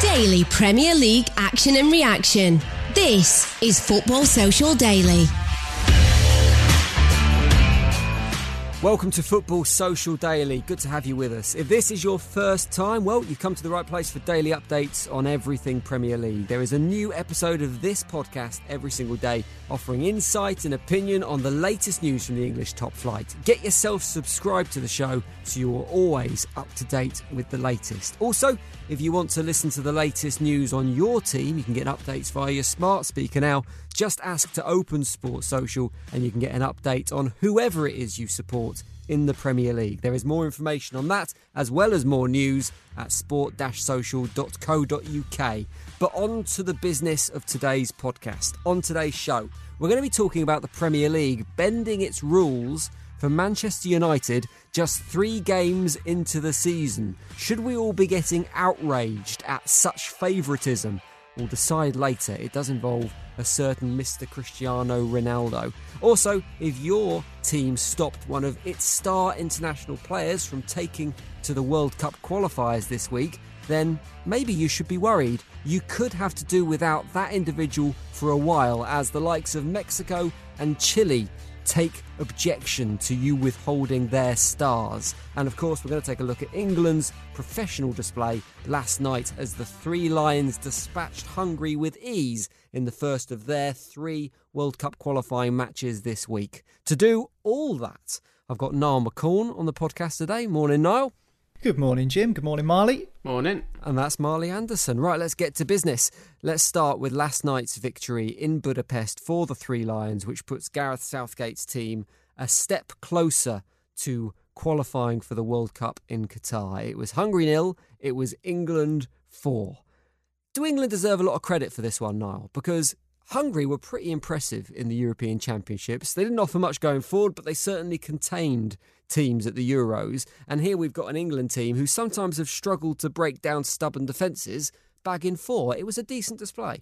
Daily Premier League action and reaction. This is Football Social Daily. Welcome to Football Social Daily. Good to have you with us. If this is your first time, well, you've come to the right place for daily updates on everything Premier League. There is a new episode of this podcast every single day, offering insight and opinion on the latest news from the English top flight. Get yourself subscribed to the show so you are always up to date with the latest. Also, if you want to listen to the latest news on your team, you can get updates via your smart speaker now. Just ask to open Sports Social and you can get an update on whoever it is you support in the Premier League. There is more information on that as well as more news at sport-social.co.uk. But on to the business of today's podcast. On today's show, we're going to be talking about the Premier League bending its rules for Manchester United just three games into the season. Should we all be getting outraged at such favouritism? We'll decide later. It does involve a certain Mr. Cristiano Ronaldo. Also, if your team stopped one of its star international players from taking to the World Cup qualifiers this week, then maybe you should be worried. You could have to do without that individual for a while, as the likes of Mexico and Chile take objection to you withholding their stars. And of course, we're going to take a look at England's professional display last night as the Three Lions dispatched Hungary with ease in the first of their three World Cup qualifying matches this week. To do all that, I've got Niall McCorn on the podcast today. Morning, Niall. Good morning, Jim. Good morning, Marley. Morning. And that's Marley Anderson. Right, let's get to business. Let's start with last night's victory in Budapest for the Three Lions, which puts Gareth Southgate's team a step closer to qualifying for the World Cup in Qatar. It was Hungary nil, it was England four. Do England deserve a lot of credit for this one, Niall? Because Hungary were pretty impressive in the European Championships. They didn't offer much going forward, but they certainly contained teams at the Euros. And here we've got an England team who sometimes have struggled to break down stubborn defences, bagging four. It was a decent display.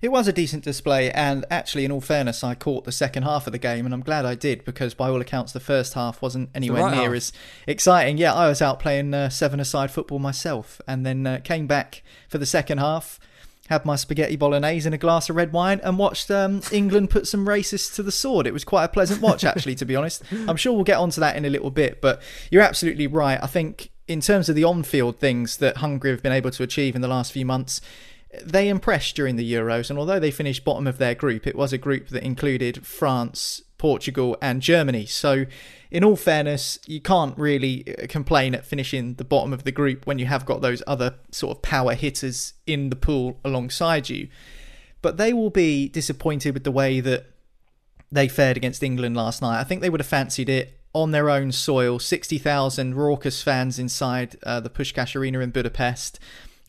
It was a decent display, and actually, in all fairness, I caught the second half of the game, and I'm glad I did because, by all accounts, the first half wasn't anywhere right near half. as exciting. Yeah, I was out playing uh, seven-a-side football myself, and then uh, came back for the second half, had my spaghetti bolognese and a glass of red wine, and watched um, England put some racists to the sword. It was quite a pleasant watch, actually, to be honest. I'm sure we'll get onto that in a little bit, but you're absolutely right. I think in terms of the on-field things that Hungary have been able to achieve in the last few months they impressed during the Euros, and although they finished bottom of their group, it was a group that included France, Portugal, and Germany. So, in all fairness, you can't really uh, complain at finishing the bottom of the group when you have got those other sort of power hitters in the pool alongside you. But they will be disappointed with the way that they fared against England last night. I think they would have fancied it on their own soil. 60,000 raucous fans inside uh, the Puskás Aréna in Budapest.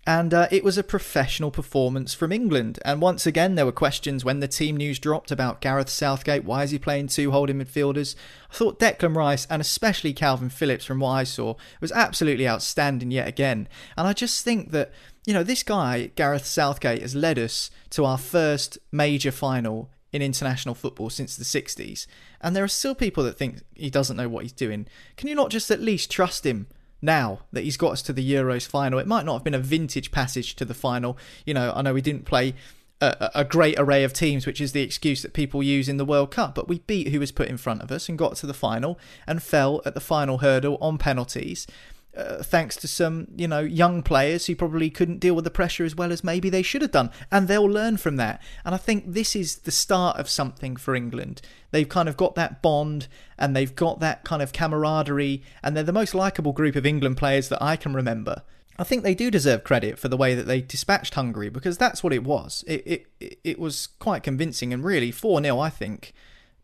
And uh, it was a professional performance from England. And once again, there were questions when the team news dropped about Gareth Southgate. Why is he playing two holding midfielders? I thought Declan Rice and especially Kalvin Phillips, from what I saw, was absolutely outstanding yet again. And I just think that you know, this guy, Gareth Southgate, has led us to our first major final in international football since the 60s. And there are still people that think he doesn't know what he's doing. Can you not just at least trust him now that he's got us to the Euros final? It might not have been a vintage passage to the final. You know, I know we didn't play a, a great array of teams, which is the excuse that people use in the World Cup. But we beat who was put in front of us and got to the final and fell at the final hurdle on penalties. Uh, thanks to some, you know, young players who probably couldn't deal with the pressure as well as maybe they should have done. And they'll learn from that. And I think this is the start of something for England. They've kind of got that bond and they've got that kind of camaraderie. And they're the most likable group of England players that I can remember. I think they do deserve credit for the way that they dispatched Hungary because that's what it was. It it it was quite convincing and really 4 0, I think,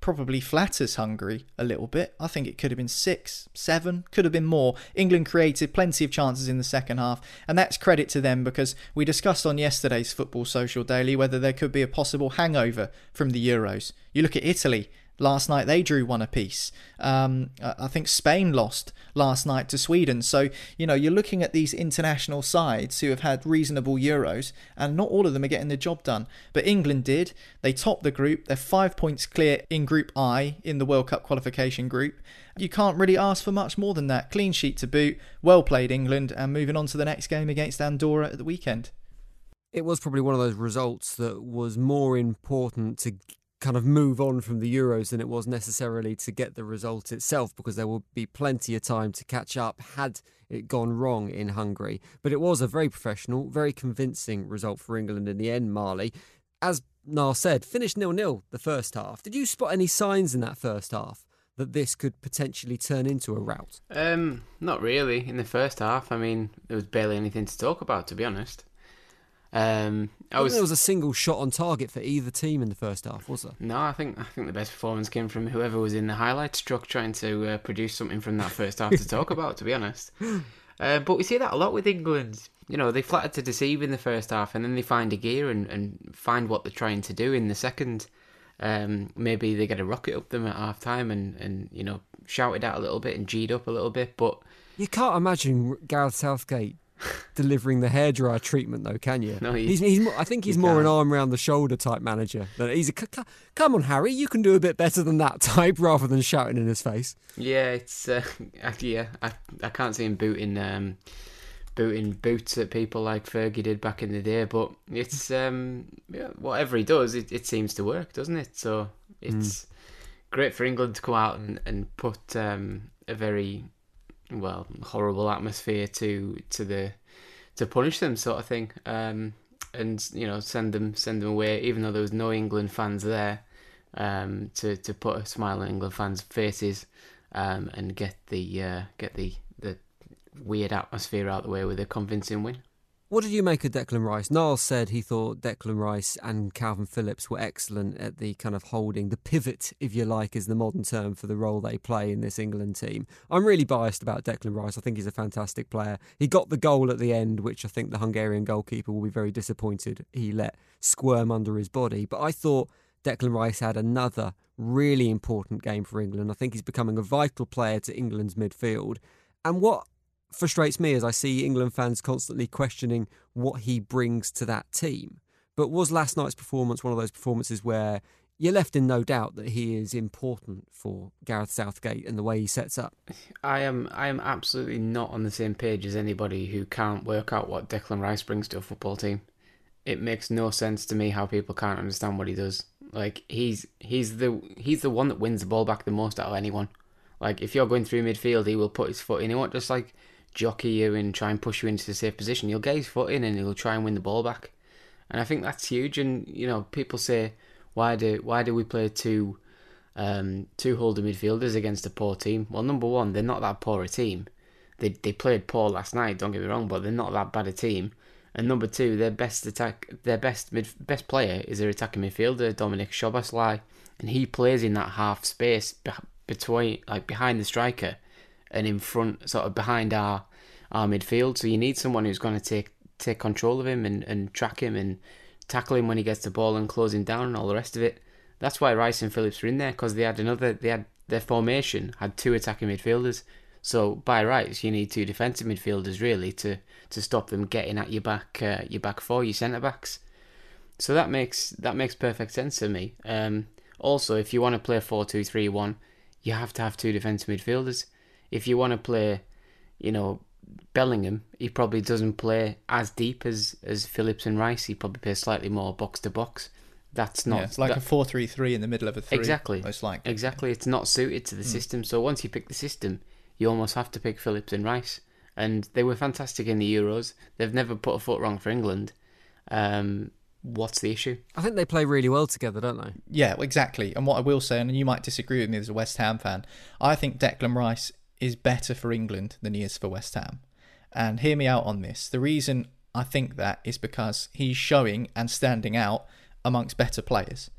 probably flatters Hungary a little bit. I think it could have been 6, 7, could have been more. England created plenty of chances in the second half, and that's credit to them because we discussed on yesterday's Football Social Daily whether there could be a possible hangover from the Euros. You look at Italy, Last night they drew one apiece. Um, I think Spain lost last night to Sweden. So, you know, you're looking at these international sides who have had reasonable Euros, and not all of them are getting the job done. But England did. They topped the group. They're five points clear in Group I in the World Cup qualification group. You can't really ask for much more than that. Clean sheet to boot. Well played, England, and moving on to the next game against Andorra at the weekend it was probably one of those results that was more important to kind of move on from the Euros than it was necessarily to get the result itself because there will be plenty of time to catch up had it gone wrong in Hungary. But it was a very professional, very convincing result for England in the end, Marley. As Niall said, finished nil-nil the first half. Did you spot any signs in that first half? That this could potentially turn into a rout? Um, not really. In the first half, I mean, there was barely anything to talk about, to be honest. Um, I was there was a single shot on target for either team in the first half, was there? No, I think I think the best performance came from whoever was in the highlights truck trying to uh, produce something from that first half to talk about. To be honest, uh, but we see that a lot with England. You know, they flattered to deceive in the first half, and then they find a gear and, and find what they're trying to do in the second. Um, maybe they get a rocket up them at half time and, and you know shouted out a little bit and g'd up a little bit, but you can't imagine Gareth Southgate delivering the hairdryer treatment, though, can you? No, he's, he's, I think he's more can. an arm around the shoulder type manager. He's a come on, Harry, you can do a bit better than that type, rather than shouting in his face. Yeah, it's uh, yeah. I I can't see him booting um, booting boots at people like Fergie did back in the day, but it's um, yeah, whatever he does, it, it seems to work, doesn't it? So it's mm. great for England to come out and and put um, a very well horrible atmosphere to to the to punish them sort of thing. Um, and you know send them send them away even though there was no England fans there um, to to put a smile on England fans faces um, and get the uh, get the the weird atmosphere out of the way with a convincing win what did you make of Declan Rice? Niall said he thought Declan Rice and Kalvin Phillips were excellent at the kind of holding, the pivot, if you like, is the modern term for the role they play in this England team. I'm really biased about Declan Rice. I think he's a fantastic player. He got the goal at the end, which I think the Hungarian goalkeeper will be very disappointed he let squirm under his body. But I thought Declan Rice had another really important game for England. I think he's becoming a vital player to England's midfield. And what frustrates me as I see England fans constantly questioning what he brings to that team. But was last night's performance one of those performances where you're left in no doubt that he is important for Gareth Southgate and the way he sets up? I am I am absolutely not on the same page as anybody who can't work out what Declan Rice brings to a football team. It makes no sense to me how people can't understand what he does. Like he's he's the he's the one that wins the ball back the most out of anyone. Like if you're going through midfield, he will put his foot in. He won't just like jockey you and try and push you into the safe position. He'll get his foot in and he'll try and win the ball back. And I think that's huge. And you know, people say, why do why do we play two um, two holder midfielders against a poor team? Well, number one, they're not that poor a team. They they played poor last night. Don't get me wrong, but they're not that bad a team. And number two, their best attack, their best mid, best player is their attacking midfielder, Dominik Szoboszlai, and he plays in that half space between, like behind the striker, and in front, sort of behind our our midfield. So you need someone who's going to take take control of him and, and track him and tackle him when he gets the ball and close him down and all the rest of it. That's why Rice and Phillips were in there because they had another. They had their formation had two attacking midfielders. So by rights, you need two defensive midfielders really to, to stop them getting at your back uh, your back four, your centre backs. So that makes that makes perfect sense to me. Um, also, if you want to play four two three one, you have to have two defensive midfielders. If you want to play, you know, Bellingham, he probably doesn't play as deep as as Phillips and Rice. He probably plays slightly more box to box. That's not yeah, it's like that, a four-three-three in the middle of a three. exactly most likely. exactly. It's not suited to the system. So once you pick the system, you almost have to pick Phillips and Rice. And they were fantastic in the Euros. They've never put a foot wrong for England. Um, what's the issue? I think they play really well together, don't they? Yeah, exactly. And what I will say, and you might disagree with me as a West Ham fan, I think Declan Rice is better for England than he is for West Ham. And hear me out on this. The reason I think that is because he's showing and standing out amongst better players.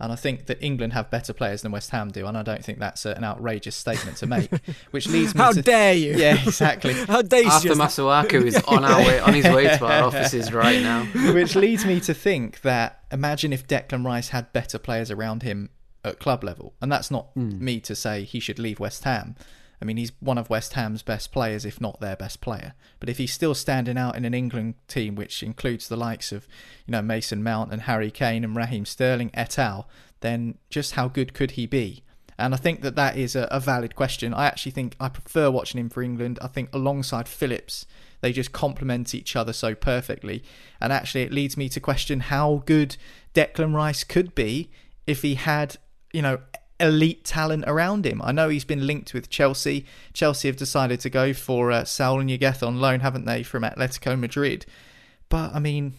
And I think that England have better players than West Ham do, and I don't think that's an outrageous statement to make. Which leads me How to dare you? yeah, exactly. How dare you? Arthur Masuaku is on our way on his way to our offices right now. Which leads me to think that imagine if Declan Rice had better players around him at club level. And that's not hmm. me to say he should leave West Ham. I mean, he's one of West Ham's best players, if not their best player. But if he's still standing out in an England team, which includes the likes of, you know, Mason Mount and Harry Kane and Raheem Sterling et al., then just how good could he be? And I think that that is a, a valid question. I actually think I prefer watching him for England. I think alongside Phillips, they just complement each other so perfectly. And actually, it leads me to question how good Declan Rice could be if he had, you know, elite talent around him. I know he's been linked with Chelsea. Chelsea have decided to go for uh, Saul Niguez on loan, haven't they, from Atletico Madrid? But I mean,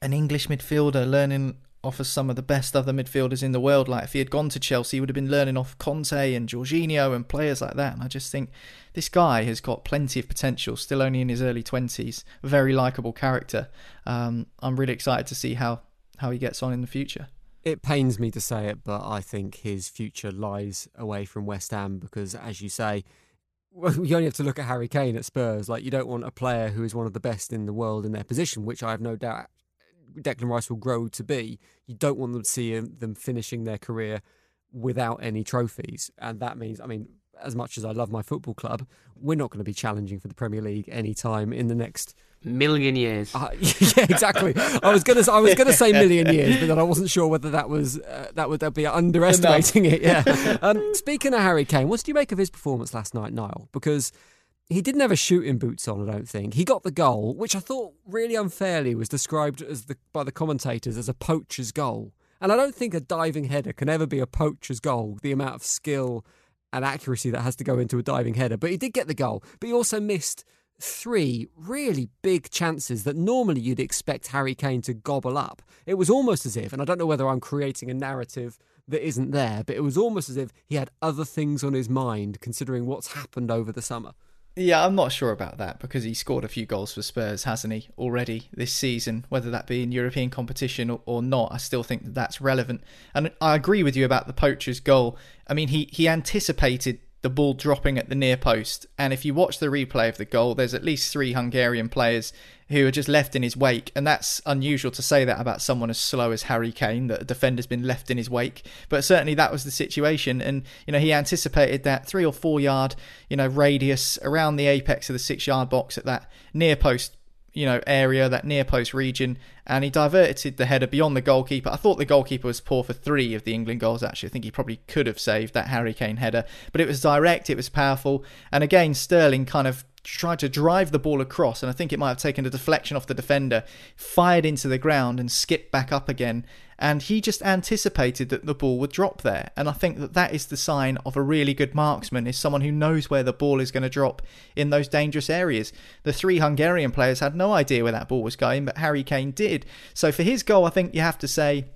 an English midfielder learning off of some of the best other midfielders in the world. Like if he had gone to Chelsea, he would have been learning off Kanté and Jorginho and players like that. And I just think this guy has got plenty of potential. Still only in his early twenties, very likable character. Um, I'm really excited to see how how he gets on in the future. It pains me to say it, but I think his future lies away from West Ham because, as you say, you only have to look at Harry Kane at Spurs. Like, you don't want a player who is one of the best in the world in their position, which I have no doubt Declan Rice will grow to be. You don't want them to see them finishing their career without any trophies, and that means, I mean, as much as I love my football club, we're not going to be challenging for the Premier League anytime in the next Million years. uh, yeah, exactly. I was gonna, I was gonna say million years, but then I wasn't sure whether that was uh, that would that be underestimating it. Yeah. Um, speaking of Harry Kane, what did you make of his performance last night, Niall? Because he didn't have a shooting boots on. I don't think he got the goal, which I thought really unfairly was described as the by the commentators as a poacher's goal. And I don't think a diving header can ever be a poacher's goal. The amount of skill and accuracy that has to go into a diving header, but he did get the goal. But he also missed three really big chances that normally you'd expect Harry Kane to gobble up. It was almost as if, and I don't know whether I'm creating a narrative that isn't there, but it was almost as if he had other things on his mind considering what's happened over the summer. Yeah, I'm not sure about that because he scored a few goals for Spurs, hasn't he, already this season? Whether that be in European competition or, not, I still think that that's relevant. And I agree with you about the poacher's goal. I mean, he, he anticipated the ball dropping at the near post. And if you watch the replay of the goal, there's at least three Hungarian players who are just left in his wake. And that's unusual to say that about someone as slow as Harry Kane, that a defender's been left in his wake. But certainly that was the situation. And, you know, he anticipated that three or four yard, you know, radius around the apex of the six yard box at that near post you know area that near post region and he diverted the header beyond the goalkeeper. I thought the goalkeeper was poor for three of the england goals actually. I think he probably could have saved that harry kane header but it was direct it was powerful and again sterling kind of tried to drive the ball across and i think it might have taken a deflection off the defender fired into the ground and skipped back up again and he just anticipated that the ball would drop there and i think that that is the sign of a really good marksman is someone who knows where the ball is going to drop in those dangerous areas the three hungarian players had no idea where that ball was going but harry kane did so for his goal i think you have to say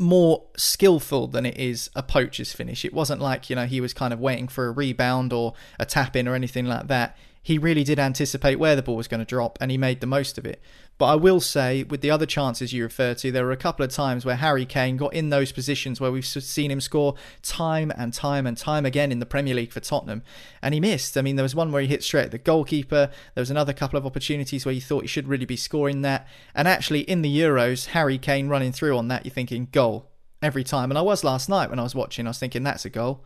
more skillful than it is a poacher's finish. It wasn't like, you know, he was kind of waiting for a rebound or a tap in or anything like that. He really did anticipate where the ball was going to drop and he made the most of it. But I will say, with the other chances you refer to, there were a couple of times where Harry Kane got in those positions where we've seen him score time and time and time again in the Premier League for Tottenham, and he missed. I mean, there was one where he hit straight at the goalkeeper. There was another couple of opportunities where you thought he should really be scoring that. And actually, in the Euros, Harry Kane running through on that, you're thinking goal every time. And I was last night when I was watching, I was thinking that's a goal.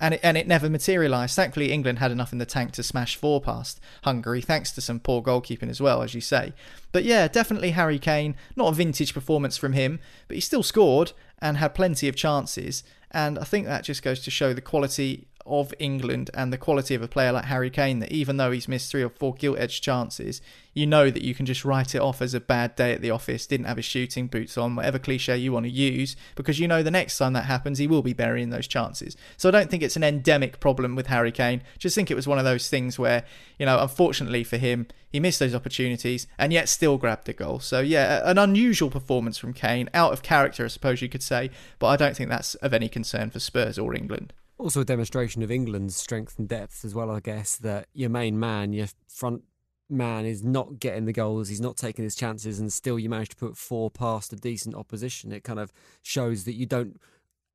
And it, and it never materialised. Thankfully, England had enough in the tank to smash four past Hungary, thanks to some poor goalkeeping as well, as you say. But yeah, definitely Harry Kane. Not a vintage performance from him, but he still scored and had plenty of chances. And I think that just goes to show the quality of England and the quality of a player like Harry Kane that even though he's missed three or four gilt edged chances, you know that you can just write it off as a bad day at the office, didn't have his shooting boots on, whatever cliche you want to use, because you know the next time that happens, he will be burying those chances. So I don't think it's an endemic problem with Harry Kane. Just think it was one of those things where, you know, unfortunately for him, he missed those opportunities and yet still grabbed the goal. So yeah, an unusual performance from Kane, out of character, I suppose you could say, but I don't think that's of any concern for Spurs or England. Also, a demonstration of England's strength and depth as well, I guess, that your main man, your front man, is not getting the goals, he's not taking his chances, and still you manage to put four past a decent opposition. It kind of shows that you don't,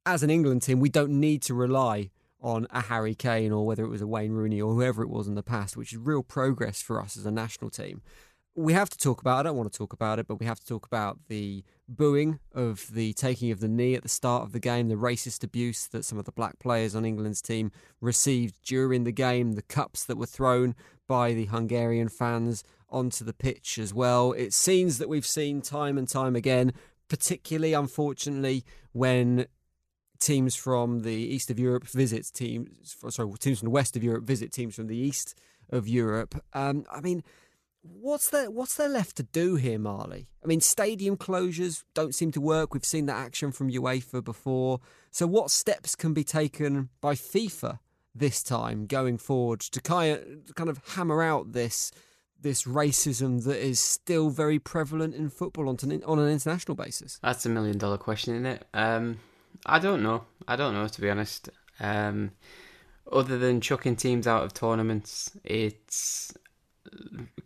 as an England team, we don't need to rely on a Harry Kane or whether it was a Wayne Rooney or whoever it was in the past, which is real progress for us as a national team we have to talk about. I don't want to talk about it, but we have to talk about the booing of the taking of the knee at the start of the game, the racist abuse that some of the black players on England's team received during the game, the cups that were thrown by the Hungarian fans onto the pitch as well. It's scenes that we've seen time and time again, particularly unfortunately when teams from the east of Europe visit teams sorry teams from the west of Europe visit teams from the east of Europe. Um, I mean What's there? What's there left to do here, Marley? I mean, stadium closures don't seem to work. We've seen that action from UEFA before. So, what steps can be taken by FIFA this time going forward to kind of, hammer out this this racism that is still very prevalent in football on, an, on an international basis? That's a million dollar question, isn't it? Um, I don't know. I don't know to be honest. Um, other than chucking teams out of tournaments, it's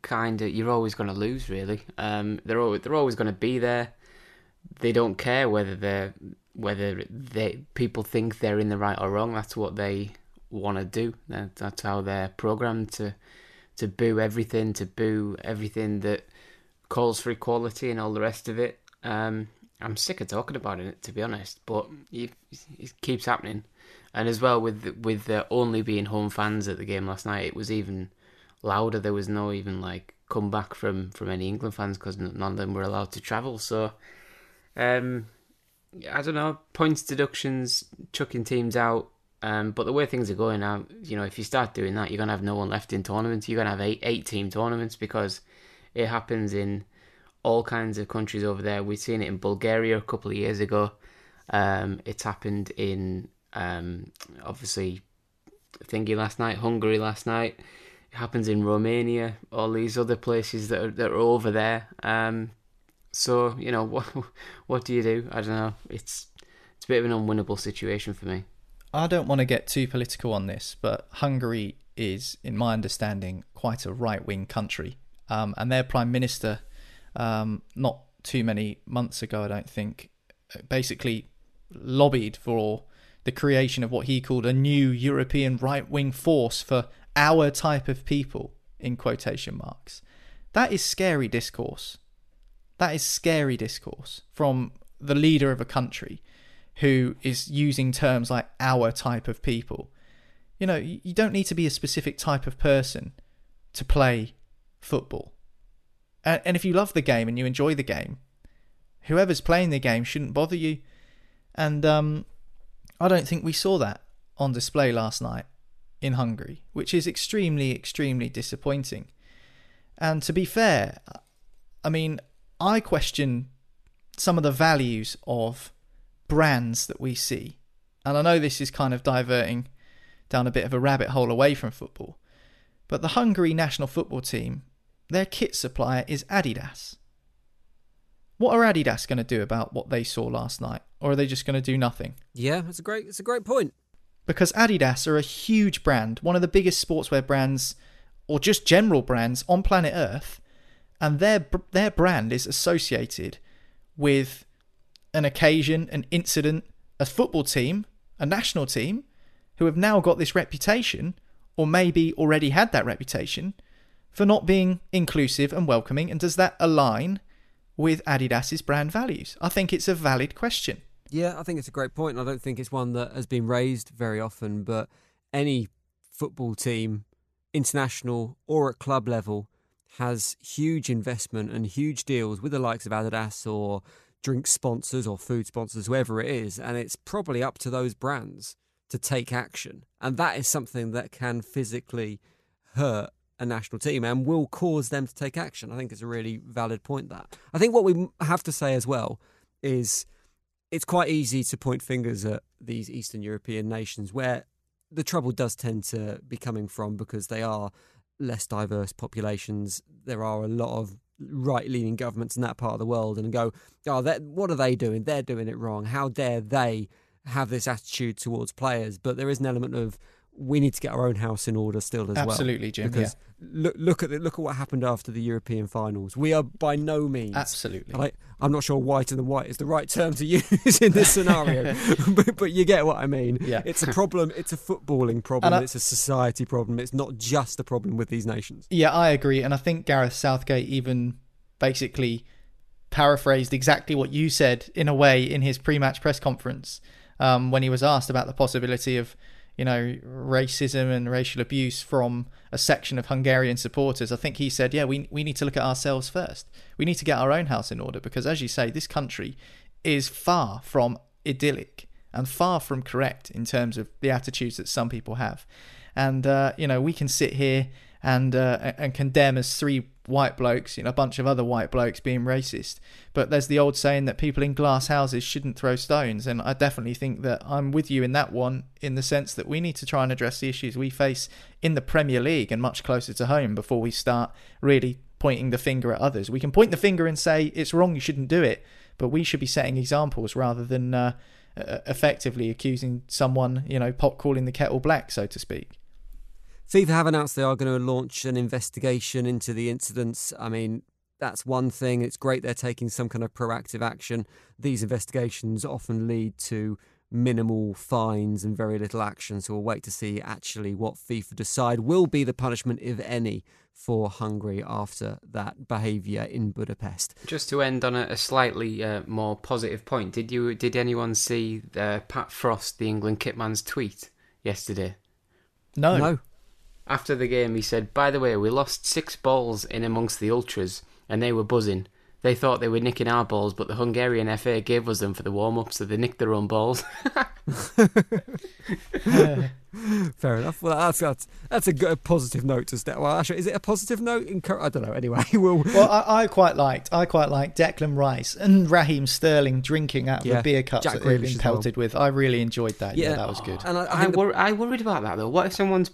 kind of you're always going to lose. Really, um, they're always, they're always going to be there. They don't care whether they're whether they people think they're in the right or wrong. That's what they want to do. That's how they're programmed to to boo everything, to boo everything that calls for equality and all the rest of it. Um, I'm sick of talking about it, to be honest, but it, it keeps happening. And as well with with there only being home fans at the game last night, it was even louder. There was no even like comeback from from any England fans because none of them were allowed to travel. So, um, I don't know points deductions, chucking teams out. Um, but the way things are going now, you know, if you start doing that, you're gonna have no one left in tournaments. You're gonna have eight eight team tournaments because it happens in all kinds of countries over there. We've seen it in Bulgaria a couple of years ago. Um, it's happened in um, obviously thingy last night, Hungary last night happens in Romania, all these other places that are, that are over there. Um, so you know what what do you do? I don't know. It's it's a bit of an unwinnable situation for me. I don't want to get too political on this, but Hungary is, in my understanding, quite a right wing country, um, and their prime minister, um, not too many months ago, I don't think, basically lobbied for the creation of what he called a new European right wing force for our type of people, in quotation marks. That is scary discourse. That is scary discourse from the leader of a country who is using terms like our type of people. You know, you don't need to be a specific type of person to play football. And, if you love the game and you enjoy the game, whoever's playing the game shouldn't bother you. And um, I don't think we saw that on display last night in Hungary, which is extremely, extremely disappointing. And to be fair, I mean, I question some of the values of brands that we see. And I know this is kind of diverting down a bit of a rabbit hole away from football. But the Hungary national football team, their kit supplier is Adidas. What are Adidas going to do about what they saw last night? Or are they just going to do nothing? Yeah, that's a great it's a great point because Adidas are a huge brand, one of the biggest sportswear brands or just general brands on planet Earth, and their their brand is associated with an occasion, an incident, a football team, a national team who have now got this reputation or maybe already had that reputation for not being inclusive and welcoming and does that align with Adidas's brand values? I think it's a valid question. Yeah, I think it's a great point. I don't think it's one that has been raised very often, but any football team, international or at club level, has huge investment and huge deals with the likes of Adidas or drink sponsors or food sponsors, whoever it is, and it's probably up to those brands to take action. And that is something that can physically hurt a national team and will cause them to take action. I think it's a really valid point that. I think what we have to say as well is it's quite easy to point fingers at these Eastern European nations where the trouble does tend to be coming from because they are less diverse populations. There are a lot of right leaning governments in that part of the world and go, oh, what are they doing? They're doing it wrong. How dare they have this attitude towards players? But there is an element of we need to get our own house in order still as Absolutely, well. Absolutely, Jim. Because yeah. look, look at the, look at what happened after the European finals. We are by no means absolutely. Like, I'm not sure white and white is the right term to use in this scenario, but, but, you get what I mean. Yeah. It's a problem. It's a footballing problem. I, it's a society problem. It's not just a problem with these nations. Yeah, I agree, and I think Gareth Southgate even basically paraphrased exactly what you said in a way in his pre-match press conference um, when he was asked about the possibility of you know racism and racial abuse from a section of Hungarian supporters. I think he said, "Yeah, we we need to look at ourselves first. We need to get our own house in order because, as you say, this country is far from idyllic and far from correct in terms of the attitudes that some people have." And uh, you know, we can sit here and uh, and condemn as three white blokes, you know, a bunch of other white blokes being racist. But there's the old saying that people in glass houses shouldn't throw stones, and I definitely think that I'm with you in that one, in the sense that we need to try and address the issues we face in the Premier League and much closer to home before we start really pointing the finger at others. We can point the finger and say it's wrong, you shouldn't do it, but we should be setting examples rather than uh, effectively accusing someone, you know, pot calling the kettle black, so to speak. FIFA have announced they are going to launch an investigation into the incidents. I mean, that's one thing. It's great they're taking some kind of proactive action. These investigations often lead to minimal fines and very little action. So we'll wait to see actually what FIFA decide will be the punishment, if any, for Hungary after that behaviour in Budapest. Just to end on a, a slightly uh, more positive point, did you did anyone see uh, Pat Frost, the England kitman's tweet yesterday? No. No after the game, he said, By the way, we lost six balls in amongst the Ultras, and they were buzzing. They thought they were nicking our balls, but the Hungarian FA gave us them for the warm up, so they nicked their own balls. Fair enough. Well, that's that's, that's a good positive note to step. Well, actually, is it a positive note? I don't know. Anyway, we'll. Well, I, I, quite liked I quite liked Declan Rice and Raheem Sterling drinking out of yeah. the beer cups Jack that they've been pelted well. with. I really enjoyed that. Yeah, yeah that was good. And I, I, I, wor- I worried about that though. What if someone's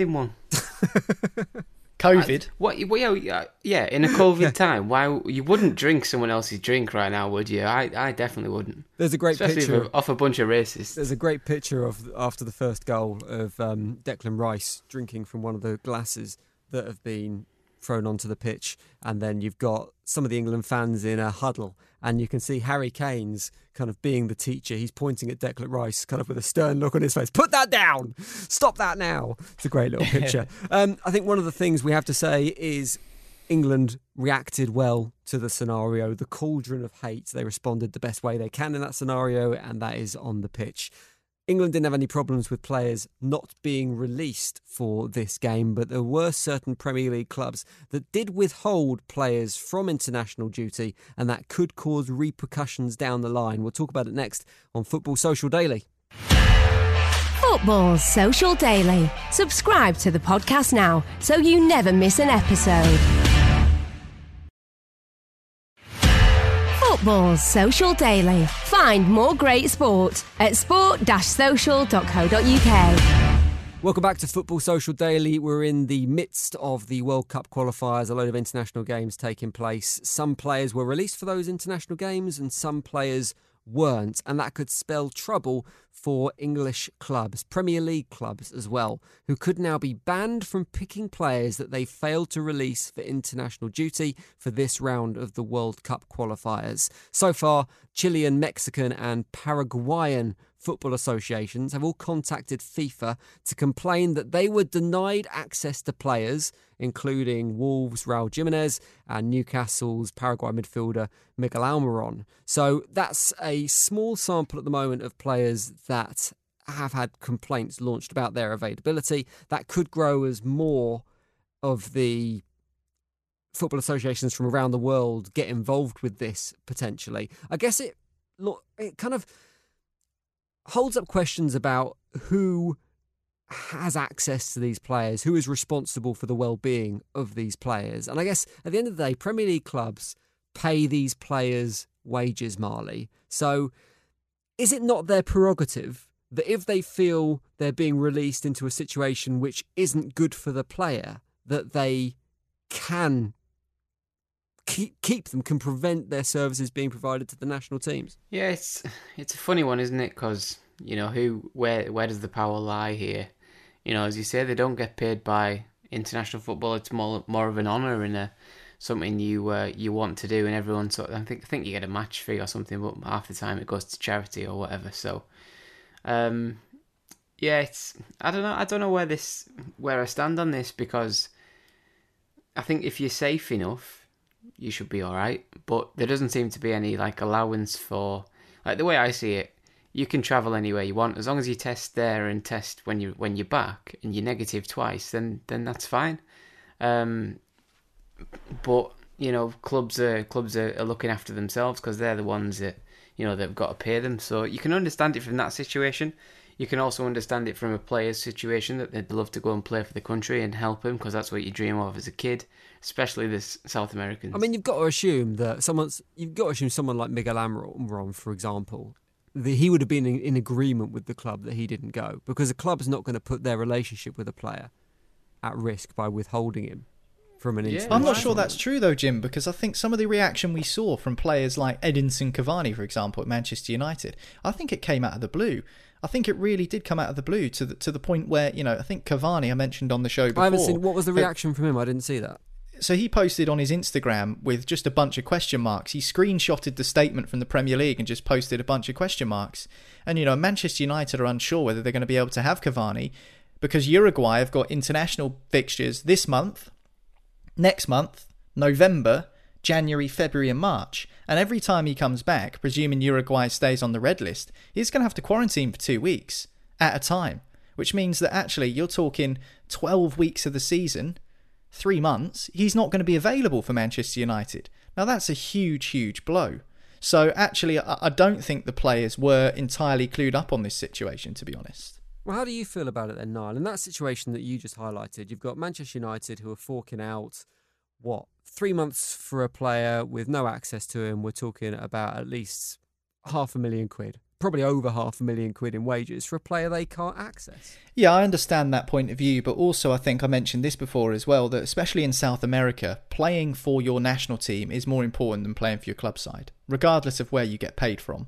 in one. COVID. I, what? Well, yeah, yeah. In a COVID yeah. time, why you wouldn't drink someone else's drink right now, would you? I, I definitely wouldn't. There's a great Especially picture off a bunch of racists. There's a great picture of after the first goal of um, Declan Rice drinking from one of the glasses that have been thrown onto the pitch, and then you've got some of the England fans in a huddle, and you can see Harry Kane's kind of being the teacher. He's pointing at Declan Rice, kind of with a stern look on his face. Put that down! Stop that now! It's a great little picture. um, I think one of the things we have to say is England reacted well to the scenario. The cauldron of hate, they responded the best way they can in that scenario, and that is on the pitch. England didn't have any problems with players not being released for this game, but there were certain Premier League clubs that did withhold players from international duty, and that could cause repercussions down the line. We'll talk about it next on Football Social Daily. Football Social Daily. Subscribe to the podcast now so you never miss an episode. Football's Social Daily. Find more great sport at sport-social.co.uk. Welcome back to Football Social Daily. We're in the midst of the World Cup qualifiers, a load of international games taking place. Some players were released for those international games and some players weren't, and that could spell trouble for English clubs, Premier League clubs as well, who could now be banned from picking players that they failed to release for international duty for this round of the World Cup qualifiers. So far, Chilean, Mexican, and Paraguayan football associations have all contacted FIFA to complain that they were denied access to players, including Wolves' Raul Jimenez and Newcastle's Paraguay midfielder Miguel Almiron. So that's a small sample at the moment of players that have had complaints launched about their availability. That could grow as more of the football associations from around the world get involved with this potentially. I guess it it kind of holds up questions about who has access to these players, who is responsible for the well-being of these players. And I guess at the end of the day, Premier League clubs pay these players wages, Marley. So is it not their prerogative that if they feel they're being released into a situation which isn't good for the player, that they can keep keep them, can prevent their services being provided to the national teams? Yeah, it's it's a funny one, isn't it? Because you know who, where, where does the power lie here? You know, as you say, they don't get paid by international football. It's more more of an honour and a something you uh, you want to do, and everyone sort. Of, I think I think you get a match fee or something, but half the time it goes to charity or whatever. So, um, yeah, it's I don't know. I don't know where this where I stand on this because I think if you're safe enough, you should be all right. But there doesn't seem to be any like allowance for like the way I see it. You can travel anywhere you want as long as you test there and test when you when you're back and you're negative twice. Then then that's fine. Um, but you know, clubs are clubs are, are looking after themselves because they're the ones that you know they've got to pay them. So you can understand it from that situation. You can also understand it from a player's situation that they'd love to go and play for the country and help him because that's what you dream of as a kid, especially this South Americans. I mean, you've got to assume that someone's you've got to assume someone like Miguel Almiron, for example, that he would have been in, in agreement with the club that he didn't go because the club's not going to put their relationship with a player at risk by withholding him from an Yeah, I'm not sure that's true though, Jim, because I think some of the reaction we saw from players like Edinson Cavani, for example, at Manchester United, I think it came out of the blue. I think it really did come out of the blue to the to the point where you know I think Cavani I mentioned on the show before. I haven't seen what was the reaction from him. I didn't see that. So he posted on his Instagram with just a bunch of question marks. He screenshotted the statement from the Premier League and just posted a bunch of question marks. And you know, Manchester United are unsure whether they're going to be able to have Cavani because Uruguay have got international fixtures this month, next month, November, January, February, and March. And every time he comes back, presuming Uruguay stays on the red list, he's going to have to quarantine for two weeks at a time, which means that actually you're talking 12 weeks of the season three months, he's not going to be available for Manchester United. Now, that's a huge, huge blow. So, actually, I don't think the players were entirely clued up on this situation, to be honest. Well, how do you feel about it then, Niall? In that situation that you just highlighted, you've got Manchester United who are forking out what three months for a player with no access to him. We're talking about at least half a million quid, probably over half a million quid in wages for a player they can't access. Yeah, I understand that point of view, but also I think I mentioned this before as well that especially in South America, playing for your national team is more important than playing for your club side, regardless of where you get paid from.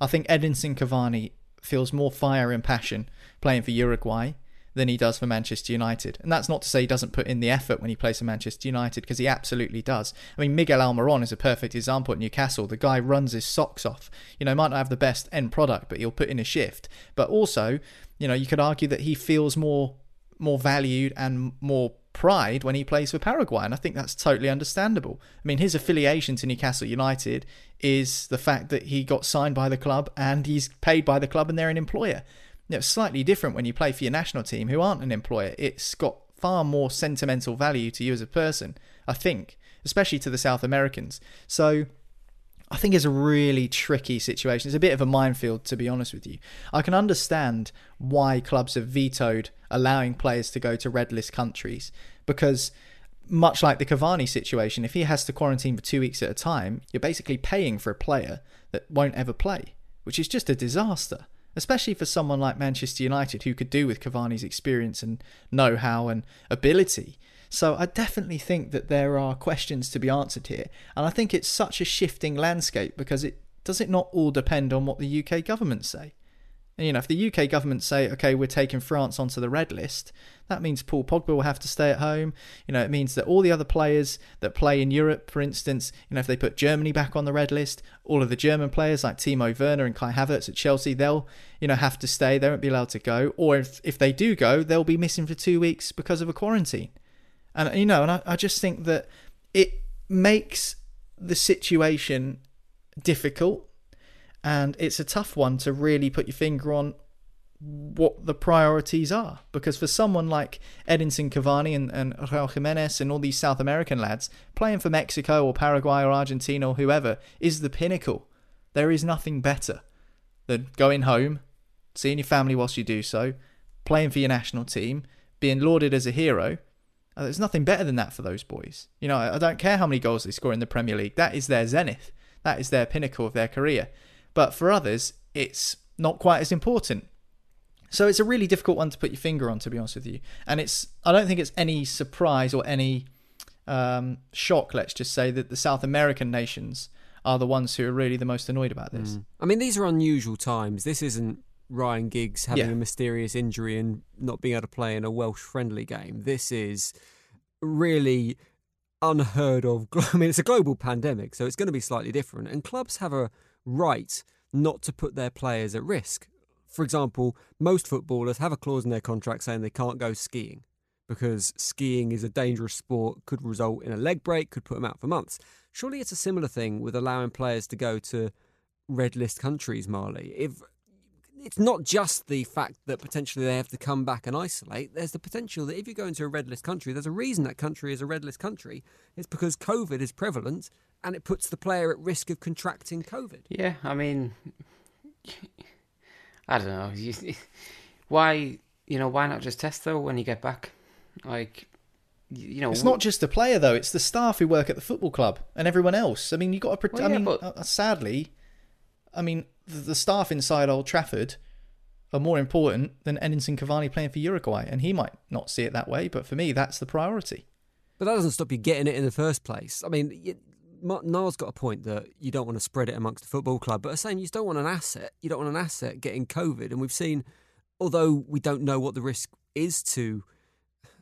I think Edinson Cavani feels more fire and passion playing for Uruguay than he does for Manchester United. And that's not to say he doesn't put in the effort when he plays for Manchester United, because he absolutely does. I mean, Miguel Almiron is a perfect example at Newcastle. The guy runs his socks off. You know, might not have the best end product, but he'll put in a shift. But also, you know, you could argue that he feels more more valued and more pride when he plays for Paraguay, and I think that's totally understandable. I mean, his affiliation to Newcastle United is the fact that he got signed by the club and he's paid by the club and they're an employer. You know, it's slightly different when you play for your national team who aren't an employer. It's got far more sentimental value to you as a person, I think, especially to the South Americans. So I think it's a really tricky situation. It's a bit of a minefield, to be honest with you. I can understand why clubs have vetoed allowing players to go to red list countries because, much like the Cavani situation, if he has to quarantine for two weeks at a time, you're basically paying for a player that won't ever play, which is just a disaster. Especially for someone like Manchester United, who could do with Cavani's experience and know how and ability. So I definitely think that there are questions to be answered here, and I think it's such a shifting landscape because it does it not all depend on what the UK government say. You know, if the UK government say, okay, we're taking France onto the red list, that means Paul Pogba will have to stay at home. You know, it means that all the other players that play in Europe, for instance, you know, if they put Germany back on the red list, all of the German players like Timo Werner and Kai Havertz at Chelsea, they'll, you know, have to stay. They won't be allowed to go. Or if, if they do go, they'll be missing for two weeks because of a quarantine. And, you know, and I, I just think that it makes the situation difficult and it's a tough one to really put your finger on what the priorities are. Because for someone like Edinson Cavani and, and Raul Jimenez and all these South American lads, playing for Mexico or Paraguay or Argentina or whoever is the pinnacle. There is nothing better than going home, seeing your family whilst you do so, playing for your national team, being lauded as a hero. Uh, there's nothing better than that for those boys. You know, I don't care how many goals they score in the Premier League. That is their zenith. That is their pinnacle of their career. But for others, it's not quite as important. So it's a really difficult one to put your finger on, to be honest with you. And it's I don't think it's any surprise or any um, shock, let's just say, that the South American nations are the ones who are really the most annoyed about this. Mm. I mean, these are unusual times. This isn't Ryan Giggs having yeah. a mysterious injury and not being able to play in a Welsh friendly game. This is really unheard of. I mean, it's a global pandemic, so it's going to be slightly different. And clubs have a right not to put their players at risk. For example, most footballers have a clause in their contract saying they can't go skiing because skiing is a dangerous sport, could result in a leg break, could put them out for months. Surely it's a similar thing with allowing players to go to red list countries, Marley. If it's not just the fact that potentially they have to come back and isolate. There's the potential that if you go into a red list country, there's a reason that country is a red list country. It's because COVID is prevalent and it puts the player at risk of contracting COVID. Yeah, I mean, I don't know. why, you know, why not just test though when you get back? Like, you know, it's not just the player though; it's the staff who work at the football club and everyone else. I mean, you got to. Pre- well, yeah, I mean, but... uh, sadly, I mean, the, the, staff inside Old Trafford are more important than Edinson Cavani playing for Uruguay, and he might not see it that way, but for me, that's the priority. But that doesn't stop you getting it in the first place. I mean, Niall's got a point that you don't want to spread it amongst the football club, but the same, you don't want an asset. You don't want an asset getting COVID, and we've seen, although we don't know what the risk is to,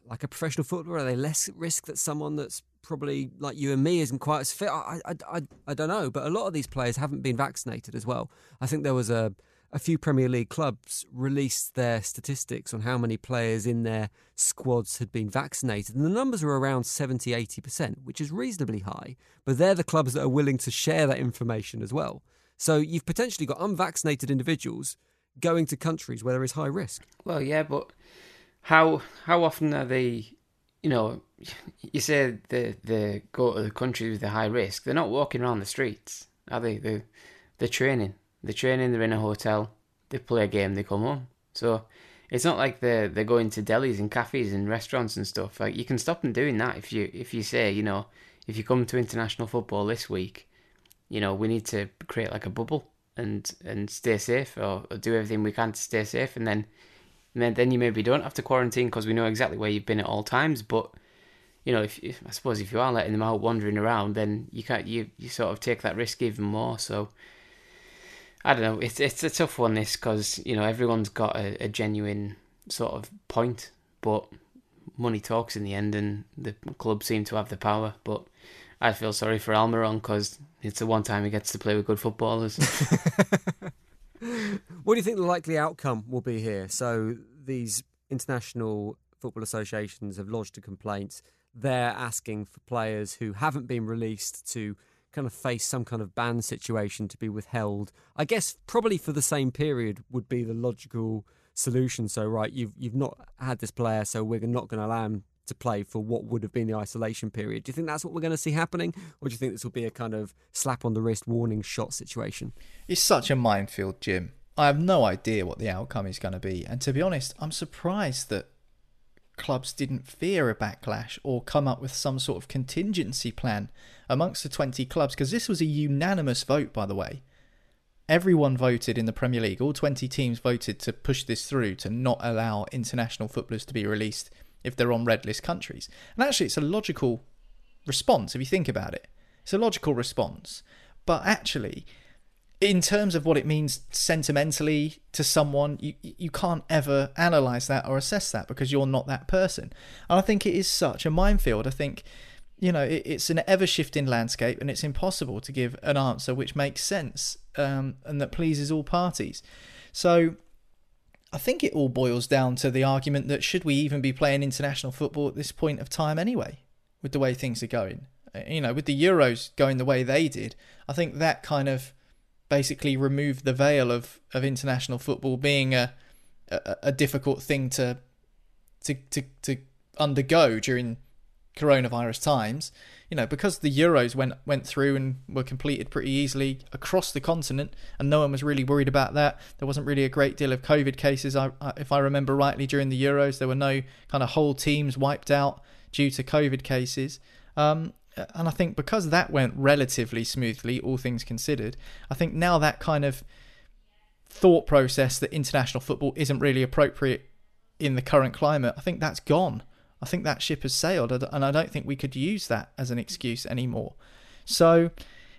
like a professional footballer, are they less at risk that someone that's probably like you and me isn't quite as fit? I, I, I, I don't know, but a lot of these players haven't been vaccinated as well. I think there was a a few Premier League clubs released their statistics on how many players in their squads had been vaccinated, and the numbers were around 70 80%, which is reasonably high. But they're the clubs that are willing to share that information as well. So you've potentially got unvaccinated individuals going to countries where there is high risk. Well, yeah, but how how often are they? You know, you say they they go to the countries with the high risk. They're not walking around the streets, are they? They they're training. They're training, they're in a hotel, they play a game, they come home. So it's not like they're they're going to delis and cafes and restaurants and stuff. Like you can stop them doing that if you if you say, you know, if you come to international football this week, you know, we need to create like a bubble and and stay safe or, or do everything we can to stay safe and then and then, then you maybe don't have to quarantine because we know exactly where you've been at all times, but you know, if, if, I suppose if you are letting them out wandering around, then you can't you you sort of take that risk even more. So I don't know. It's it's a tough one this because you know everyone's got a, a, genuine sort of point, but money talks in the end, and the club seem to have the power. But I feel sorry for Almiron because it's the one time he gets to play with good footballers. what do you think the likely outcome will be here? So these international football associations have lodged a complaint. They're asking for players who haven't been released to kind of face some kind of ban situation to be withheld. I guess probably for the same period would be the logical solution. So right, you've you've not had this player, so we're not going to allow him to play for what would have been the isolation period. Do you think that's what we're going to see happening, or do you think this will be a kind of slap on the wrist warning shot situation? It's such a minefield, Jim. I have no idea what the outcome is going to be, and to be honest, I'm surprised that clubs didn't fear a backlash or come up with some sort of contingency plan amongst the 20 clubs because this was a unanimous vote, by the way. Everyone voted in the Premier League, all 20 teams voted to push this through to not allow international footballers to be released if they're on red list countries. And actually, it's a logical response if you think about it. It's a logical response. But actually, in terms of what it means sentimentally to someone, you you can't ever analyze that or assess that because you're not that person. And I think it is such a minefield. I think you know it, it's an ever shifting landscape, and it's impossible to give an answer which makes sense um, and that pleases all parties. So. I think it all boils down to the argument that should we even be playing international football at this point of time anyway, with the way things are going? Uh, you know, with the Euros going the way they did, I think that kind of basically removed the veil of, of international football being a, a, a difficult thing to, to to to undergo during coronavirus times. You know, because the Euros went went through and were completed pretty easily across the continent, and no one was really worried about that. There wasn't really a great deal of COVID cases, I, I, if I remember rightly, during the Euros. There were no kind of whole teams wiped out due to COVID cases. Um, and I think because that went relatively smoothly, all things considered, I think now that kind of thought process that international football isn't really appropriate in the current climate, I think that's gone. I think that ship has sailed, and I don't think we could use that as an excuse anymore. So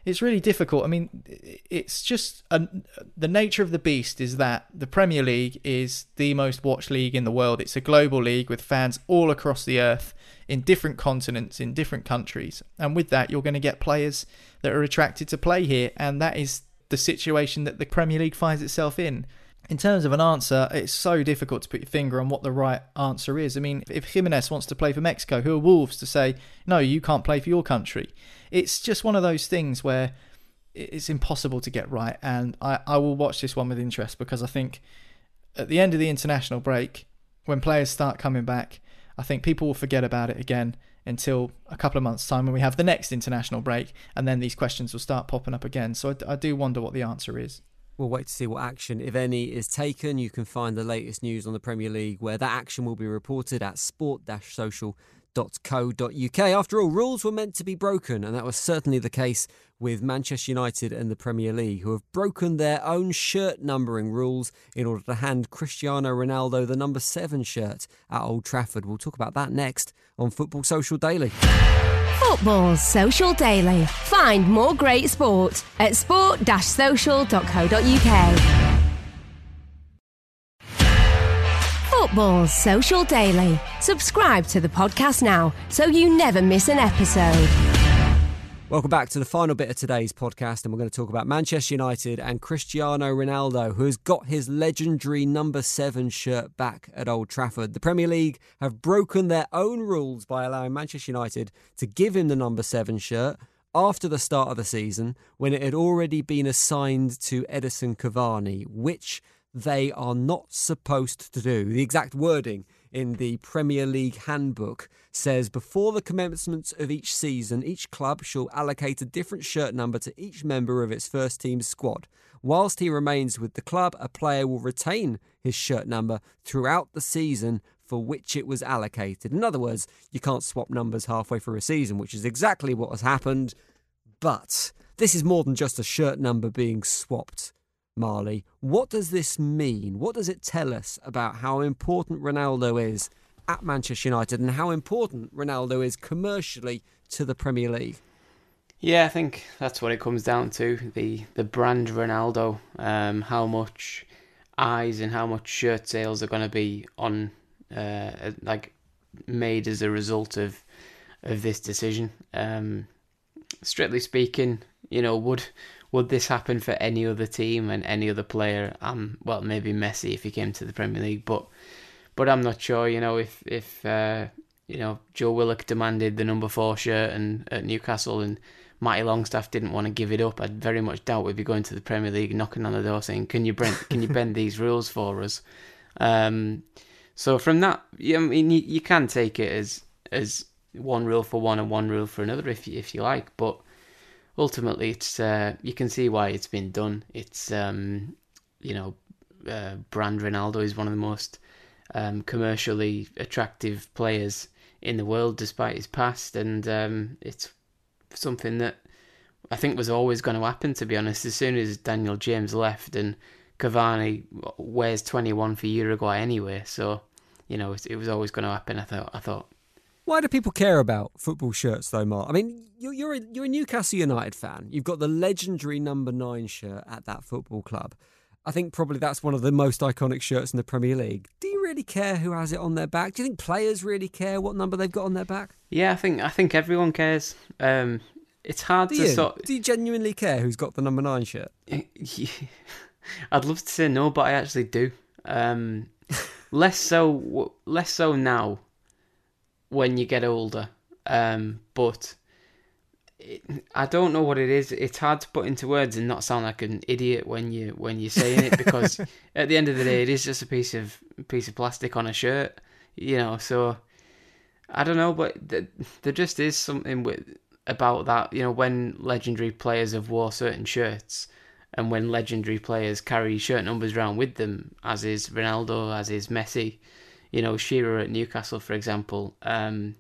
it's really difficult. I mean, it's just a, the nature of the beast is that the Premier League is the most watched league in the world. It's a global league with fans all across the earth in different continents, in different countries. And with that, you're going to get players that are attracted to play here. And that is the situation that the Premier League finds itself in. In terms of an answer, it's so difficult to put your finger on what the right answer is. I mean, if Jimenez wants to play for Mexico, who are Wolves to say, no, you can't play for your country? It's just one of those things where it's impossible to get right. And I, I will watch this one with interest because I think at the end of the international break, when players start coming back, I think people will forget about it again until a couple of months' time when we have the next international break, and then these questions will start popping up again. So I, I do wonder what the answer is. We'll wait to see what action, if any, is taken. You can find the latest news on the Premier League, where that action will be reported at sport social.co.uk. After all, rules were meant to be broken, and that was certainly the case with Manchester United and the Premier League, who have broken their own shirt numbering rules in order to hand Cristiano Ronaldo the number seven shirt at Old Trafford. We'll talk about that next on Football Social Daily. Football Social Daily. Find more great sport at sport-social.co.uk. Football Social Daily. Subscribe to the podcast now so you never miss an episode. Welcome back to the final bit of today's podcast, and we're going to talk about Manchester United and Cristiano Ronaldo, who has got his legendary number seven shirt back at Old Trafford. The Premier League have broken their own rules by allowing Manchester United to give him the number seven shirt after the start of the season when it had already been assigned to Edinson Cavani, which they are not supposed to do. The exact wording in the Premier League handbook says before the commencement of each season, each club shall allocate a different shirt number to each member of its first team squad. Whilst he remains with the club, a player will retain his shirt number throughout the season for which it was allocated. In other words, you can't swap numbers halfway through a season, which is exactly what has happened. But this is more than just a shirt number being swapped. Marley. What does this mean? What does it tell us about how important Ronaldo is at Manchester United and how important Ronaldo is commercially to the Premier League? Yeah, I think that's what it comes down to the the brand Ronaldo, um, how much eyes and how much shirt sales are going to be on, uh, like, made as a result of of this decision. Um, strictly speaking, you know, would would this happen for any other team and any other player? Um, well, maybe Messi if he came to the Premier League, but but I'm not sure. You know, if if uh, you know Joe Willock demanded the number four shirt and at Newcastle and Matty Longstaff didn't want to give it up, I'd very much doubt we'd be going to the Premier League knocking on the door saying, "Can you bend, can you bend these rules for us?" Um, so from that, I mean, you, you can take it as as one rule for one and one rule for another if you, if you like, but ultimately, it's uh, you can see why it's been done. It's um, you know, uh, brand Ronaldo is one of the most um, commercially attractive players in the world, despite his past, and um, it's something that I think was always going to happen. To be honest, as soon as Daniel James left and Cavani wears twenty one for Uruguay anyway, so you know it, it was always going to happen. I thought. I thought Why do people care about football shirts, though, Mark? I mean, you're you're a, you're a Newcastle United fan. You've got the legendary number nine shirt at that football club. I think probably that's one of the most iconic shirts in the Premier League. Do you really care who has it on their back? Do you think players really care what number they've got on their back? Yeah, I think I think everyone cares. Um, it's hard Do to you? sort. Do you genuinely care who's got the number nine shirt? I'd love to say no, but I actually do. Um, less so, less so now. When you get older, um, but it, I don't know what it is. It's hard to put into words and not sound like an idiot when you when you're saying it because at the end of the day, it is just a piece of piece of plastic on a shirt, you know. So I don't know, but th- there just is something with about that. You know, when legendary players have wore certain shirts, and when legendary players carry shirt numbers around with them, as is Ronaldo, as is Messi, you know, Shearer at Newcastle, for example. Um,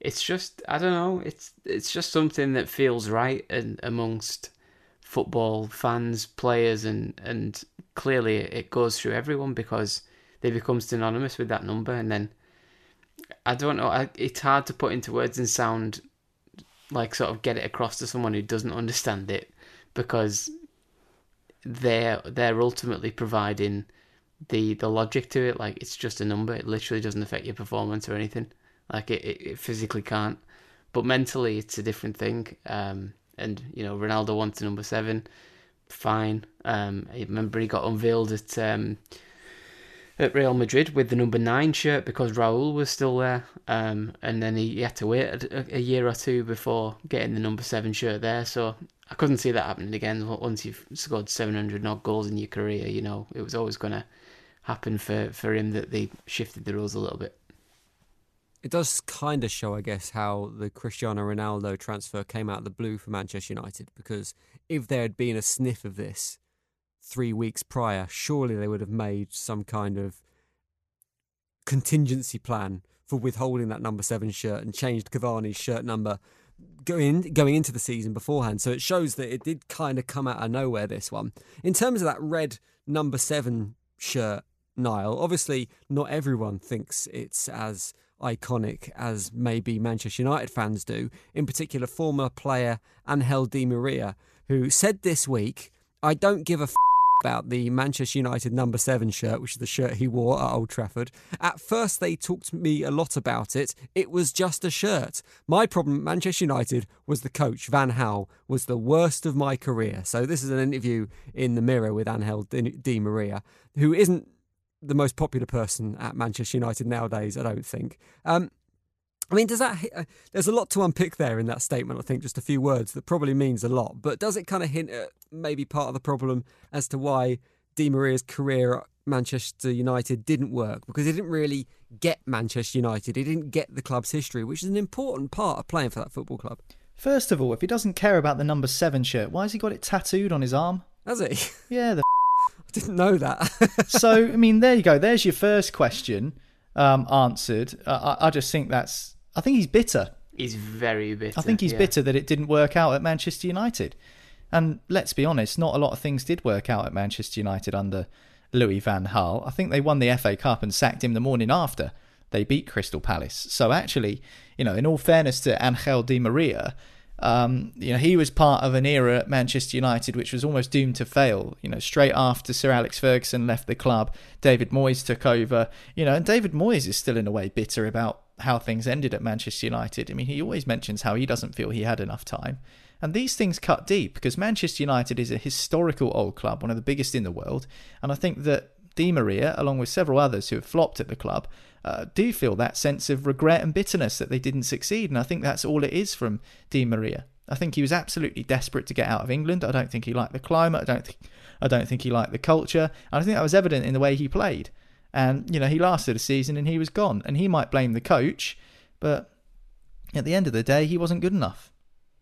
it's just I don't know. It's it's just something that feels right and amongst football fans, players, and and clearly it goes through everyone because they become synonymous with that number, and then I don't know. I, it's hard to put into words and sound like sort of get it across to someone who doesn't understand it because they're they're ultimately providing the the logic to it. Like it's just a number. It literally doesn't affect your performance or anything. Like it, it, it physically can't. But mentally, it's a different thing. Um, and you know, Ronaldo wants a number seven. Fine. Um, I remember he got unveiled at um, at Real Madrid with the number nine shirt because Raúl was still there. Um, and then he, he had to wait a, a year or two before getting the number seven shirt there. So I couldn't see that happening again. Once you've scored 700 odd goals in your career, you know, it was always going to happen for, for him that they shifted the rules a little bit. It does kind of show, I guess, how the Cristiano Ronaldo transfer came out of the blue for Manchester United. Because if there had been a sniff of this three weeks prior, surely they would have made some kind of contingency plan for withholding that number seven shirt and changed Cavani's shirt number going going into the season beforehand. So it shows that it did kind of come out of nowhere. This one, in terms of that red number seven shirt, Niall. Obviously, not everyone thinks it's as iconic as maybe Manchester United fans do. In particular, former player Angel Di Maria, who said this week, "I don't give a." F- about the Manchester United number seven shirt, which is the shirt he wore at Old Trafford. At first, they talked to me a lot about it. It was just a shirt. My problem at Manchester United was the coach, Van Gaal, was the worst of my career. So, this is an interview in the mirror with Angel Di Maria, who isn't the most popular person at Manchester United nowadays, I don't think. Um, I mean, does that? Uh, there's a lot to unpick there in that statement. I think just a few words that probably means a lot. But does it kind of hint at maybe part of the problem as to why Di Maria's career at Manchester United didn't work? Because he didn't really get Manchester United. He didn't get the club's history, which is an important part of playing for that football club. First of all, if he doesn't care about the number seven shirt, why has he got it tattooed on his arm? Has he? Yeah, the. I didn't know that. so I mean, there you go. There's your first question um, answered. Uh, I, I just think that's I think he's bitter. He's very bitter. I think he's yeah. bitter that it didn't work out at Manchester United. And let's be honest, not a lot of things did work out at Manchester United under Louis van Gaal. I think they won the FA Cup and sacked him the morning after they beat Crystal Palace. So actually, you know, in all fairness to Angel Di Maria, um, you know, he was part of an era at Manchester United which was almost doomed to fail. You know, straight after Sir Alex Ferguson left the club, David Moyes took over. You know, and David Moyes is still in a way bitter about how things ended at Manchester United. I mean, he always mentions how he doesn't feel he had enough time. And these things cut deep because Manchester United is a historical old club, one of the biggest in the world. And I think that Di Maria, along with several others who have flopped at the club, uh, do feel that sense of regret and bitterness that they didn't succeed. And I think that's all it is from Di Maria. I think he was absolutely desperate to get out of England. I don't think he liked the climate. I don't think I don't think he liked the culture. And I think that was evident in the way he played. And you know, he lasted a season and he was gone. And he might blame the coach, but at the end of the day, he wasn't good enough.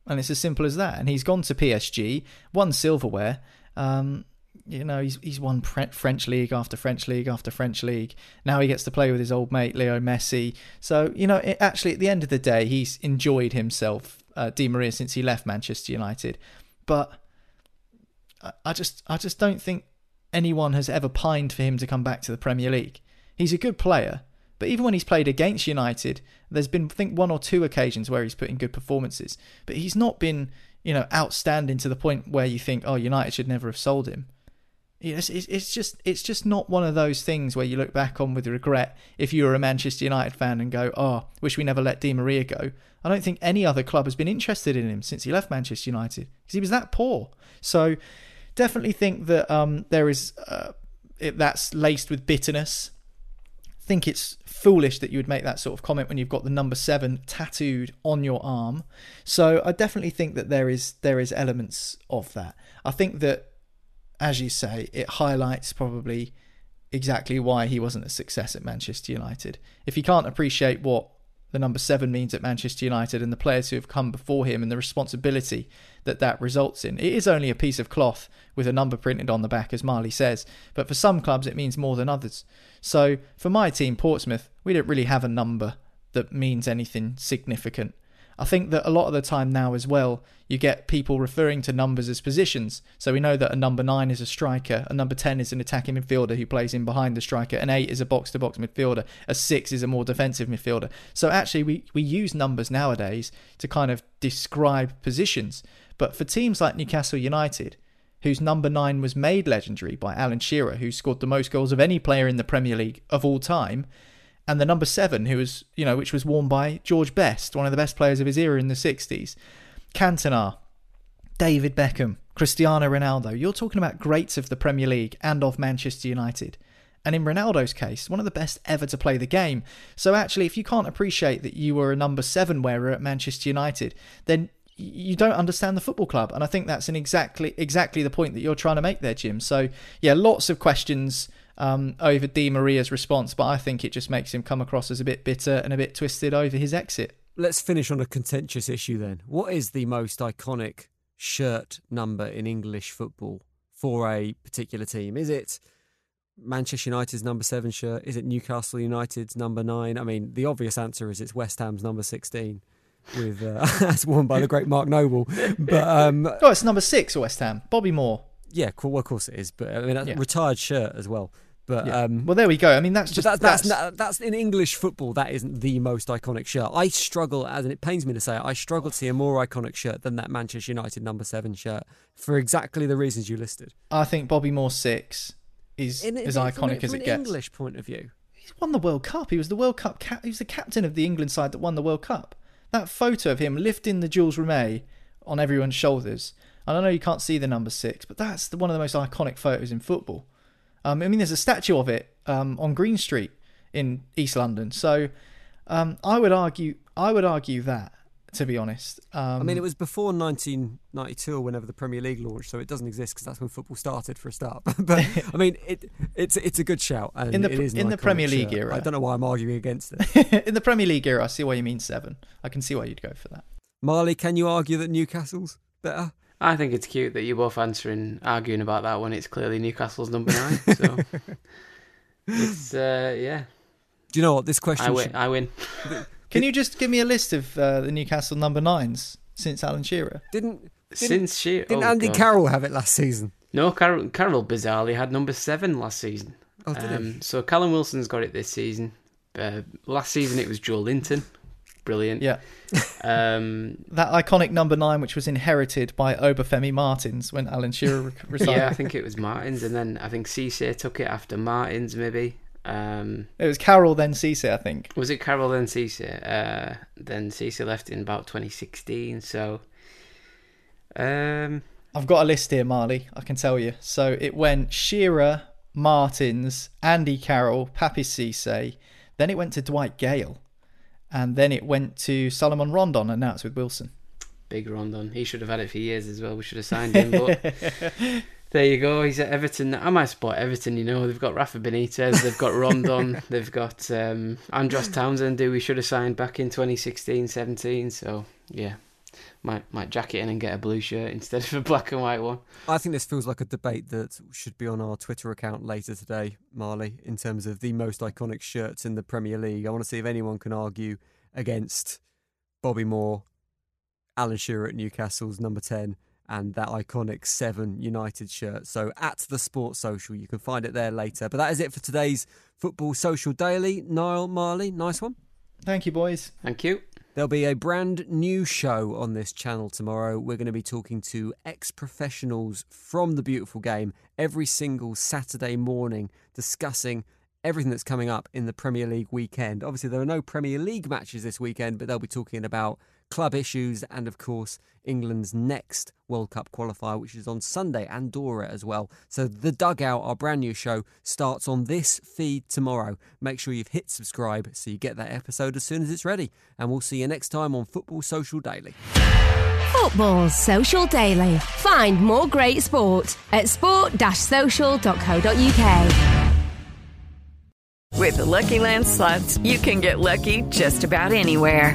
And it's as simple as that. And he's gone to PSG, won silverware. Um, you know, he's he's won French league after French league after French league. Now he gets to play with his old mate Leo Messi. So you know, it, actually, at the end of the day, he's enjoyed himself, uh, Di Maria, since he left Manchester United. But I, I just I just don't think anyone has ever pined for him to come back to the Premier League. He's a good player, But even when he's played against United, there's been I think one or two occasions where he's put in good performances, but he's not been you know outstanding to the point where you think, oh, United should never have sold him. You know, it's, it's just it's just not one of those things where you look back on with regret if you were a Manchester United fan and go, oh, wish we never let Di Maria go. I don't think any other club has been interested in him since he left Manchester United because he was that poor. So definitely think that um, there is uh, it, that's laced with bitterness. think it's foolish that you would make that sort of comment when you've got the number seven tattooed on your arm. So I definitely think that there is there is elements of that. I think that as you say, it highlights probably exactly why he wasn't a success at Manchester United. If he can't appreciate what the number seven means at Manchester United and the players who have come before him and the responsibility that that results in, it is only a piece of cloth with a number printed on the back, as Marley says. But for some clubs, it means more than others. So for my team, Portsmouth, we don't really have a number that means anything significant. I think that a lot of the time now as well, you get people referring to numbers as positions. So we know that a number nine is a striker, a number 10 is an attacking midfielder who plays in behind the striker, an eight is a box to box midfielder, a six is a more defensive midfielder. So actually, we, we use numbers nowadays to kind of describe positions. But for teams like Newcastle United, whose number nine was made legendary by Alan Shearer, who scored the most goals of any player in the Premier League of all time, and the number seven, who was you know, which was worn by George Best, one of the best players of his era in the '60s, Cantona, David Beckham, Cristiano Ronaldo. You're talking about greats of the Premier League and of Manchester United. And in Ronaldo's case, one of the best ever to play the game. So actually, if you can't appreciate that you were a number seven wearer at Manchester United, then you don't understand the football club. And I think that's an exactly exactly the point that you're trying to make there, Jim. So yeah, lots of questions um, over Di Maria's response, but I think it just makes him come across as a bit bitter and a bit twisted over his exit. Let's finish on a contentious issue then. What is the most iconic shirt number in English football for a particular team? Is it Manchester United's number seven shirt? Is it Newcastle United's number nine? I mean, the obvious answer is it's West Ham's number 16 with uh, as worn by the great Mark Noble. But um, oh, it's number six West Ham, Bobby Moore. Yeah, well, of course it is. But I mean, that's yeah. retired shirt as well. But yeah. um, well, there we go. I mean, that's just that, that's, that's, that's in English football. That isn't the most iconic shirt. I struggle, as and it pains me to say, it, I struggle to see a more iconic shirt than that Manchester United number seven shirt for exactly the reasons you listed. I think Bobby Moore six is in, as iconic as it gets. English point of view, he's won the World Cup. He was the World Cup. Cap- he was the captain of the England side that won the World Cup. That photo of him lifting the Jules Rimet on everyone's shoulders. And I know you can't see the number six, but that's the, one of the most iconic photos in football. Um, I mean, there's a statue of it um, on Green Street in East London. So um, I would argue, I would argue that to be honest. Um, I mean, it was before 1992 or whenever the Premier League launched, so it doesn't exist because that's when football started for a start. but I mean, it, it's it's a good shout. And in the in the Premier League shirt. era, I don't know why I'm arguing against it. in the Premier League era, I see why you mean seven. I can see why you'd go for that. Marley, can you argue that Newcastle's better? I think it's cute that you're both answering, arguing about that when it's clearly Newcastle's number nine. So it's uh, yeah. Do you know what this question? I win. Should... I win. Can you just give me a list of uh, the Newcastle number nines since Alan Shearer? Didn't, didn't since Shearer? Didn't oh, Andy God. Carroll have it last season? No, Carroll, Carroll bizarrely had number seven last season. Oh, did um, he? So Callum Wilson's got it this season. Uh, last season it was Joelinton. Brilliant. Yeah. Um, that iconic number nine, which was inherited by Obafemi Martins when Alan Shearer retired. yeah, I think it was Martins, and then I think Cisse took it after Martins, maybe. Um, it was Carroll then Cisse, I think. Was it Carroll then Cisse? Uh, then Cisse left in about 2016. So, um, I've got a list here, Marley. I can tell you. So it went Shearer, Martins, Andy Carroll, Papiss Cisse. Then it went to Dwight Gayle, and then it went to Salomon Rondon, and now it's with Wilson. Big Rondon. He should have had it for years as well. We should have signed him, but There you go. He's at Everton. I might support Everton. You know, they've got Rafa Benitez, they've got Rondon, they've got um, Andros Townsend, who we should have signed back in 2016-17. So yeah, might might jack it in and get a blue shirt instead of a black and white one. I think this feels like a debate that should be on our Twitter account later today, Marley, in terms of the most iconic shirts in the Premier League. I want to see if anyone can argue against Bobby Moore, Alan Shearer at Newcastle's number ten and that iconic Seven United shirt. So at the Sports Social, you can find it there later. But that is it for today's Football Social Daily. Niall Marley, nice one. Thank you, boys. Thank you. There'll be a brand new show on this channel tomorrow. We're going to be talking to ex professionals from the beautiful game every single Saturday morning, discussing everything that's coming up in the Premier League weekend. Obviously, there are no Premier League matches this weekend, but they'll be talking about club issues and, of course, England's next World Cup qualifier, which is on Sunday, Andorra as well. So, The Dugout, our brand new show, starts on this feed tomorrow. Make sure you've hit subscribe so you get that episode as soon as it's ready. And we'll see you next time on Football Social Daily. Football Social Daily. Find more great sport at sport-social.co.uk. With the Lucky Land slots, you can get lucky just about anywhere.